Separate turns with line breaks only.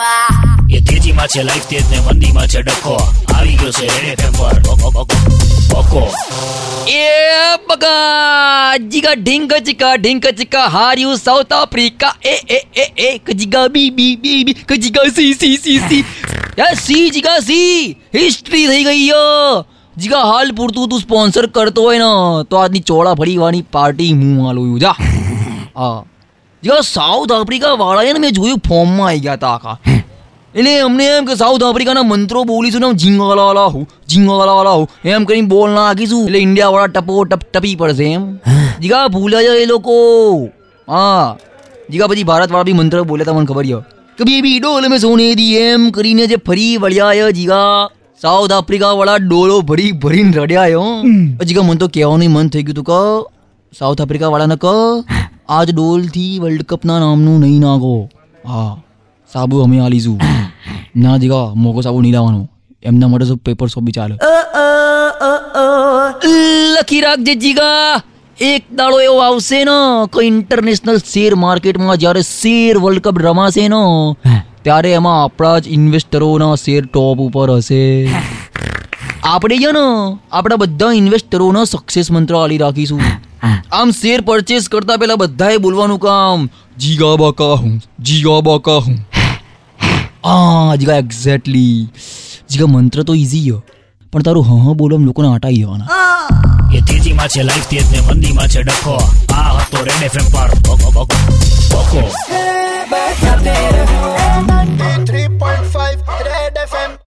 એ તેજીમાં છે લાઈફ તેજ ને મંદીમાં છે ડખો. આવી ગયો છે રેડ એફએમ પર. ઓકો
એ બગા, જીગા ઢીંગ ચીકા ઢીંગ ચીકા હાર you South Africa. A A A A કજીગા B B B B કજીગા સી સી સી સી. યાર સી, જીગા સી. હિસ્ટ્રી થઈ ગઈ યો જીગા હાલ પૂરતું તું સ્પોન્સર કરતો હોય ને, તો આજની ચોળા ફરીવાની પાર્ટી હું હાલું જા. હા. જીગા સાઉથ આફ્રિકા વાળાએ ને મેં જોયું ફોર્મમાં આવી ગયા હતા આખા. એટલે અમને એમ કે સાઉથ આફ્રિકાના મંત્રો બોલીશું ને ઝીંગાલા વાલા હું ઝીંગાલા હું એમ કરીને બોલ ના નાખીશું. એટલે ઇન્ડિયા વાળા ટપો ટપ ટપી પડશે એમ. જીગા ભૂલ્યા જાય એ લોકો. હા. જીગા પછી ભારત વાળા બી મંત્ર બોલ્યા તમને ખબર છે. કે બેબી ડોલ મેં સોને દી એમ કરીને જે ફરી વળ્યા જીગા. સાઉથ આફ્રિકા વાળા ડોલો ભરી ભરીને રડ્યા હો. જીગા મને તો કહેવાનું મન થઈ ગયું તું કે. સાઉથ આફ્રિકા વાળાને ક આજ ડોલથી વર્લ્ડ કપના નામનું નહીં નાખો. હા સાબુ અમે આલીશું. ના જીગા મોકો સાબુ નહીં લાવવાનો. એમના માટે શું પેપર શોપ બી ચાલે. લખી રાખજે જીગા. એક દાડો એવો આવશે ને કોઈ ઇન્ટરનેશનલ શેર માર્કેટમાં જ્યારે શેર વર્લ્ડ કપ રમાશે ને ત્યારે એમાં આપણા જ ઇન્વેસ્ટરોના શેર ટોપ ઉપર હશે. આપણે છે ને આપણા બધા ઇન્વેસ્ટરોનો સક્સેસ મંત્ર આલી રાખીશું. આમ શેર પરચેસ કરતા પહેલા બધાએ બોલવાનું કામ જીગા બાકા હું? જીગા બાકા હું? આ જીગા એક્ઝેક્ટલી જીગા મંત્ર તો ઈઝી ગયો પણ તારું હ હ બોલો લોકોને આટાઈ જવાના
એ તેજીમાં છે લાઈફ તેજ ને મંદીમાં છે ડખો. આ હતો રેડ એફએમ પર. બકો